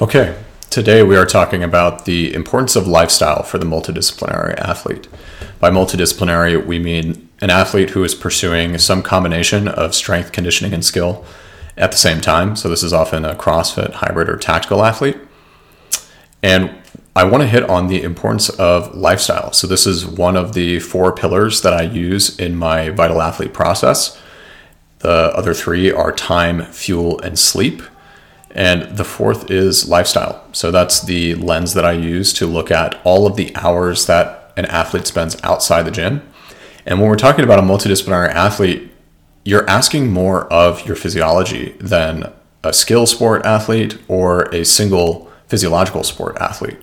Okay, today we are talking about the importance of lifestyle for the multidisciplinary athlete. By multidisciplinary, we mean an athlete who is pursuing some combination of strength, conditioning, and skill at the same time. So, this is often a CrossFit, hybrid, or tactical athlete. And I want to hit on the importance of lifestyle. So, this is one of the four pillars that I use in my vital athlete process. The other three are time, fuel, and sleep. And the fourth is lifestyle. So, that's the lens that I use to look at all of the hours that an athlete spends outside the gym. And when we're talking about a multidisciplinary athlete, you're asking more of your physiology than a skill sport athlete or a single physiological sport athlete.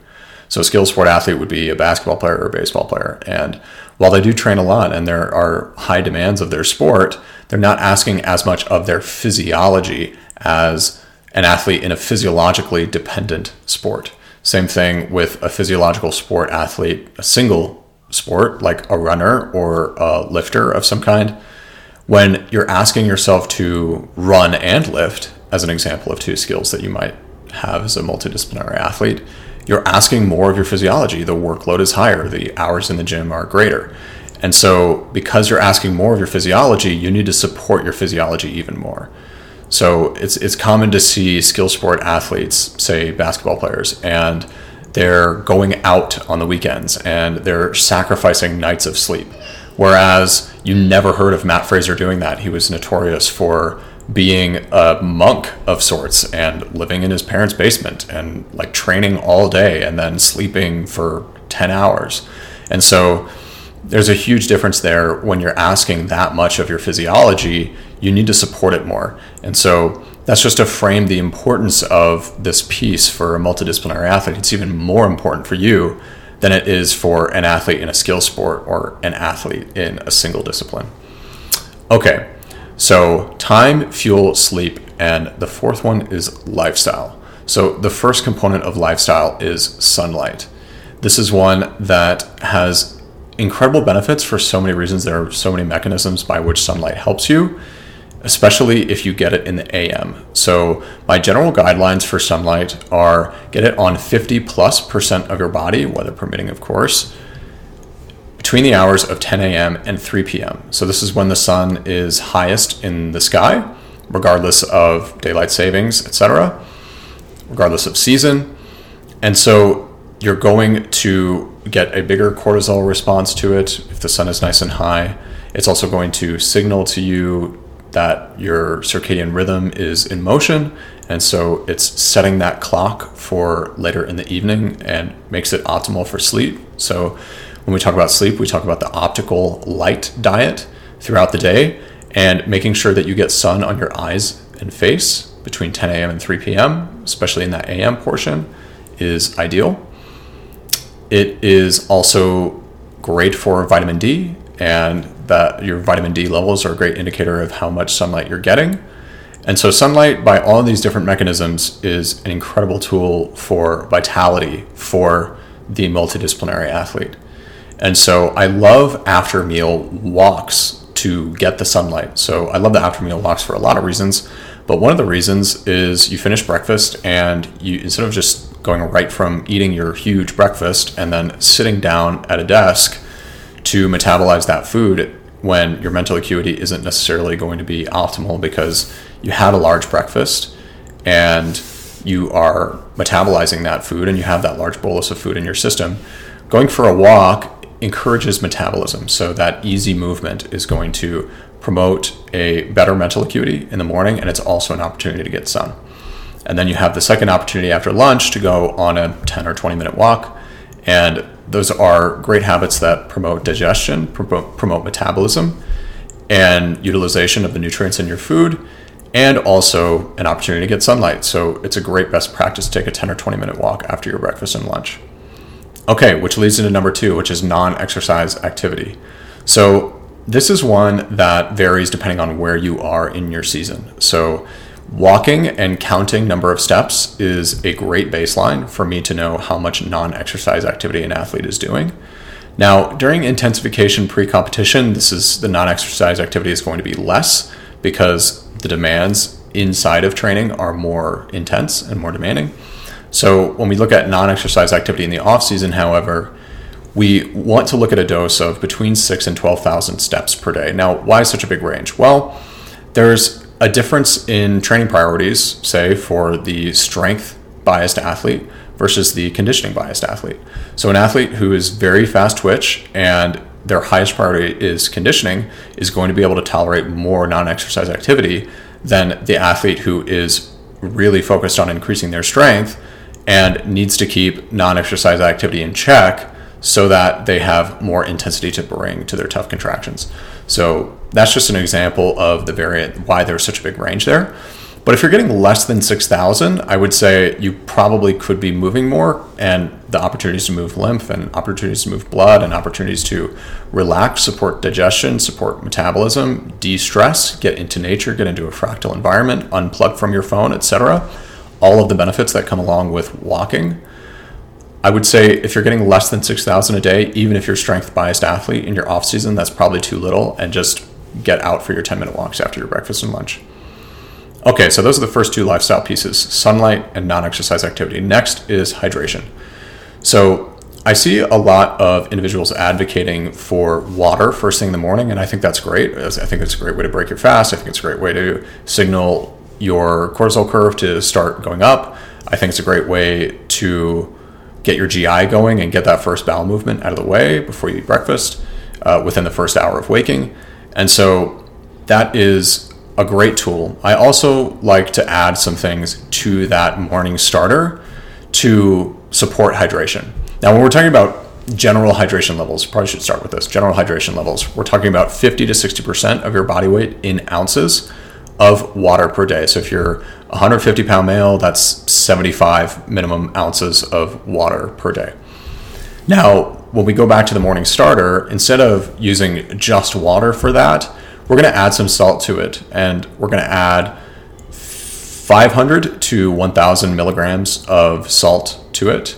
So, a skill sport athlete would be a basketball player or a baseball player. And while they do train a lot and there are high demands of their sport, they're not asking as much of their physiology as an athlete in a physiologically dependent sport. Same thing with a physiological sport athlete, a single sport like a runner or a lifter of some kind when you're asking yourself to run and lift, as an example of two skills that you might have as a multidisciplinary athlete, you're asking more of your physiology. The workload is higher, the hours in the gym are greater. And so, because you're asking more of your physiology, you need to support your physiology even more. So, it's, it's common to see skill sport athletes, say basketball players, and they're going out on the weekends and they're sacrificing nights of sleep. Whereas you never heard of Mat Fraser doing that. He was notorious for being a monk of sorts and living in his parents' basement and like training all day and then sleeping for 10 hours. And so there's a huge difference there when you're asking that much of your physiology, you need to support it more. And so that's just to frame the importance of this piece for a multidisciplinary athlete. It's even more important for you than it is for an athlete in a skill sport or an athlete in a single discipline. Okay, so time, fuel, sleep, and the fourth one is lifestyle. So the first component of lifestyle is sunlight. This is one that has incredible benefits for so many reasons. There are so many mechanisms by which sunlight helps you especially if you get it in the AM. So, my general guidelines for sunlight are get it on 50 plus percent of your body, weather permitting, of course, between the hours of 10 a.m. and 3 p.m. So, this is when the sun is highest in the sky, regardless of daylight savings, etc., regardless of season. And so, you're going to get a bigger cortisol response to it if the sun is nice and high. It's also going to signal to you that your circadian rhythm is in motion. And so it's setting that clock for later in the evening and makes it optimal for sleep. So when we talk about sleep, we talk about the optical light diet throughout the day and making sure that you get sun on your eyes and face between 10 a.m. and 3 p.m., especially in that a.m. portion, is ideal. It is also great for vitamin D and that your vitamin D levels are a great indicator of how much sunlight you're getting. And so, sunlight, by all these different mechanisms, is an incredible tool for vitality for the multidisciplinary athlete. And so, I love after meal walks to get the sunlight. So, I love the after meal walks for a lot of reasons. But one of the reasons is you finish breakfast and you, instead of just going right from eating your huge breakfast and then sitting down at a desk to metabolize that food when your mental acuity isn't necessarily going to be optimal because you had a large breakfast and you are metabolizing that food and you have that large bolus of food in your system. Going for a walk encourages metabolism, so that easy movement is going to promote a better mental acuity in the morning and it's also an opportunity to get sun. And then you have the second opportunity after lunch to go on a 10 or 20 minute walk and those are great habits that promote digestion, promote, promote metabolism, and utilization of the nutrients in your food, and also an opportunity to get sunlight. So it's a great best practice to take a 10 or 20 minute walk after your breakfast and lunch. Okay, which leads into number two, which is non exercise activity. So this is one that varies depending on where you are in your season. So Walking and counting number of steps is a great baseline for me to know how much non exercise activity an athlete is doing. Now, during intensification pre competition, this is the non exercise activity is going to be less because the demands inside of training are more intense and more demanding. So when we look at non-exercise activity in the off season, however, we want to look at a dose of between six and twelve thousand steps per day. Now, why such a big range? Well, there's a difference in training priorities, say for the strength biased athlete versus the conditioning biased athlete. So an athlete who is very fast twitch and their highest priority is conditioning is going to be able to tolerate more non-exercise activity than the athlete who is really focused on increasing their strength and needs to keep non-exercise activity in check so that they have more intensity to bring to their tough contractions. So that's just an example of the variant why there's such a big range there. But if you're getting less than 6,000, I would say you probably could be moving more, and the opportunities to move lymph and opportunities to move blood and opportunities to relax, support digestion, support metabolism, de stress, get into nature, get into a fractal environment, unplug from your phone, etc. All of the benefits that come along with walking. I would say if you're getting less than 6,000 a day, even if you're strength biased athlete in your off season, that's probably too little, and just get out for your 10 minute walks after your breakfast and lunch. Okay, so those are the first two lifestyle pieces sunlight and non exercise activity. Next is hydration. So I see a lot of individuals advocating for water first thing in the morning, and I think that's great. I think it's a great way to break your fast. I think it's a great way to signal your cortisol curve to start going up. I think it's a great way to get your GI going and get that first bowel movement out of the way before you eat breakfast uh, within the first hour of waking. And so that is a great tool. I also like to add some things to that morning starter to support hydration. Now, when we're talking about general hydration levels, probably should start with this general hydration levels. We're talking about 50 to 60% of your body weight in ounces of water per day. So if you're 150 pound male, that's 75 minimum ounces of water per day. Now, when we go back to the morning starter, instead of using just water for that, we're going to add some salt to it and we're going to add 500 to 1000 milligrams of salt to it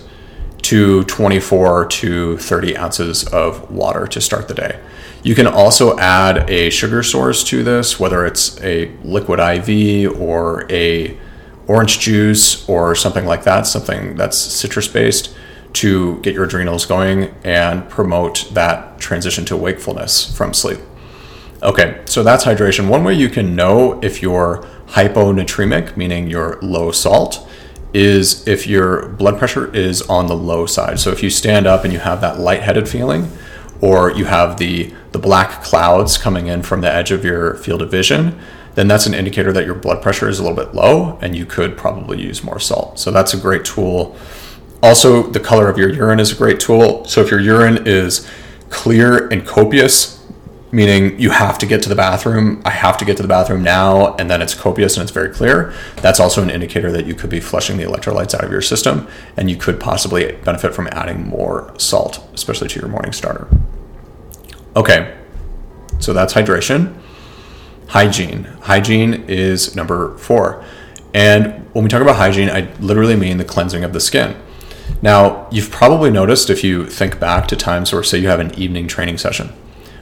to 24 to 30 ounces of water to start the day. You can also add a sugar source to this, whether it's a liquid IV or a orange juice or something like that, something that's citrus based to get your adrenals going and promote that transition to wakefulness from sleep. Okay, so that's hydration. One way you can know if you're hyponatremic, meaning you're low salt, is if your blood pressure is on the low side. So if you stand up and you have that lightheaded feeling, or you have the, the black clouds coming in from the edge of your field of vision, then that's an indicator that your blood pressure is a little bit low and you could probably use more salt. So that's a great tool. Also, the color of your urine is a great tool. So if your urine is clear and copious, meaning you have to get to the bathroom. I have to get to the bathroom now, and then it's copious and it's very clear. That's also an indicator that you could be flushing the electrolytes out of your system, and you could possibly benefit from adding more salt, especially to your morning starter. Okay, so that's hydration. Hygiene. Hygiene is number four. And when we talk about hygiene, I literally mean the cleansing of the skin. Now, you've probably noticed if you think back to times where, say, you have an evening training session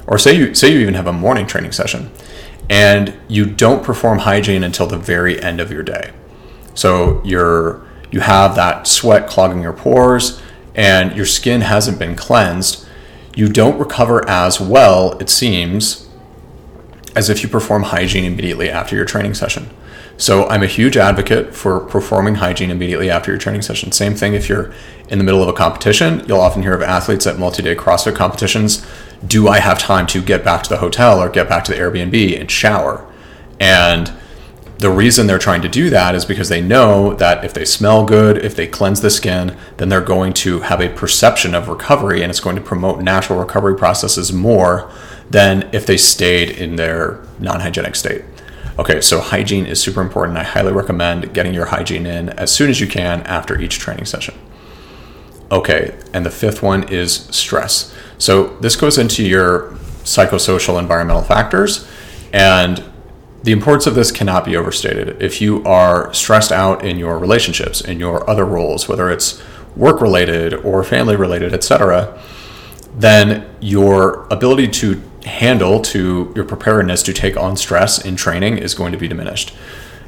or say you say you even have a morning training session and you don't perform hygiene until the very end of your day. So you're you have that sweat clogging your pores and your skin hasn't been cleansed, you don't recover as well, it seems, as if you perform hygiene immediately after your training session. So I'm a huge advocate for performing hygiene immediately after your training session. Same thing if you're in the middle of a competition. You'll often hear of athletes at multi-day CrossFit competitions. Do I have time to get back to the hotel or get back to the Airbnb and shower? And the reason they're trying to do that is because they know that if they smell good, if they cleanse the skin, then they're going to have a perception of recovery and it's going to promote natural recovery processes more than if they stayed in their non hygienic state. Okay, so hygiene is super important. I highly recommend getting your hygiene in as soon as you can after each training session. Okay, and the fifth one is stress. So this goes into your psychosocial environmental factors, and the importance of this cannot be overstated. If you are stressed out in your relationships, in your other roles, whether it's work related or family related, etc., then your ability to handle to your preparedness to take on stress in training is going to be diminished.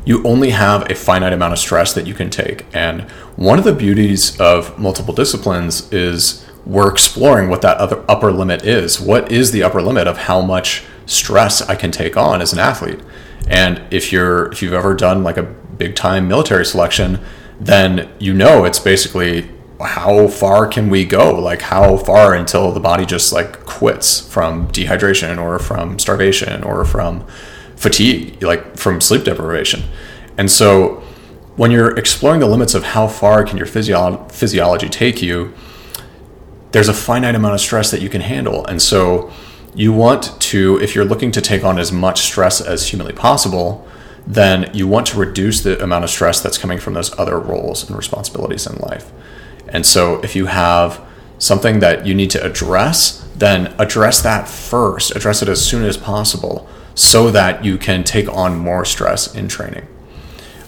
you only have a finite amount of stress that you can take. And one of the beauties of multiple disciplines is we're exploring what that other upper limit is. What is the upper limit of how much stress I can take on as an athlete? And if you're if you've ever done like a big time military selection, then you know it's basically how far can we go? Like how far until the body just like quits from dehydration or from starvation or from fatigue, like from sleep deprivation. And so when you're exploring the limits of how far can your physio- physiology take you, there's a finite amount of stress that you can handle. And so you want to, if you're looking to take on as much stress as humanly possible, then you want to reduce the amount of stress that's coming from those other roles and responsibilities in life. And so if you have something that you need to address, then address that first, address it as soon as possible so that you can take on more stress in training.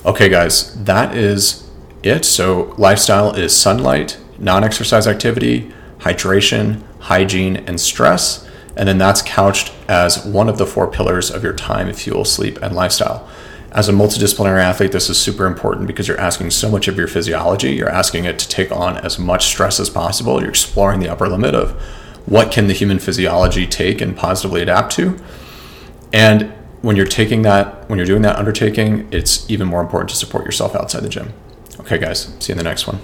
Okay, guys, that is it. So, lifestyle is sunlight, non exercise activity, hydration, hygiene, and stress. And then that's couched as one of the four pillars of your time, fuel, sleep, and lifestyle. As a multidisciplinary athlete, this is super important because you're asking so much of your physiology. You're asking it to take on as much stress as possible. You're exploring the upper limit of what can the human physiology take and positively adapt to. And when you're taking that, when you're doing that undertaking, it's even more important to support yourself outside the gym. Okay, guys, see you in the next one.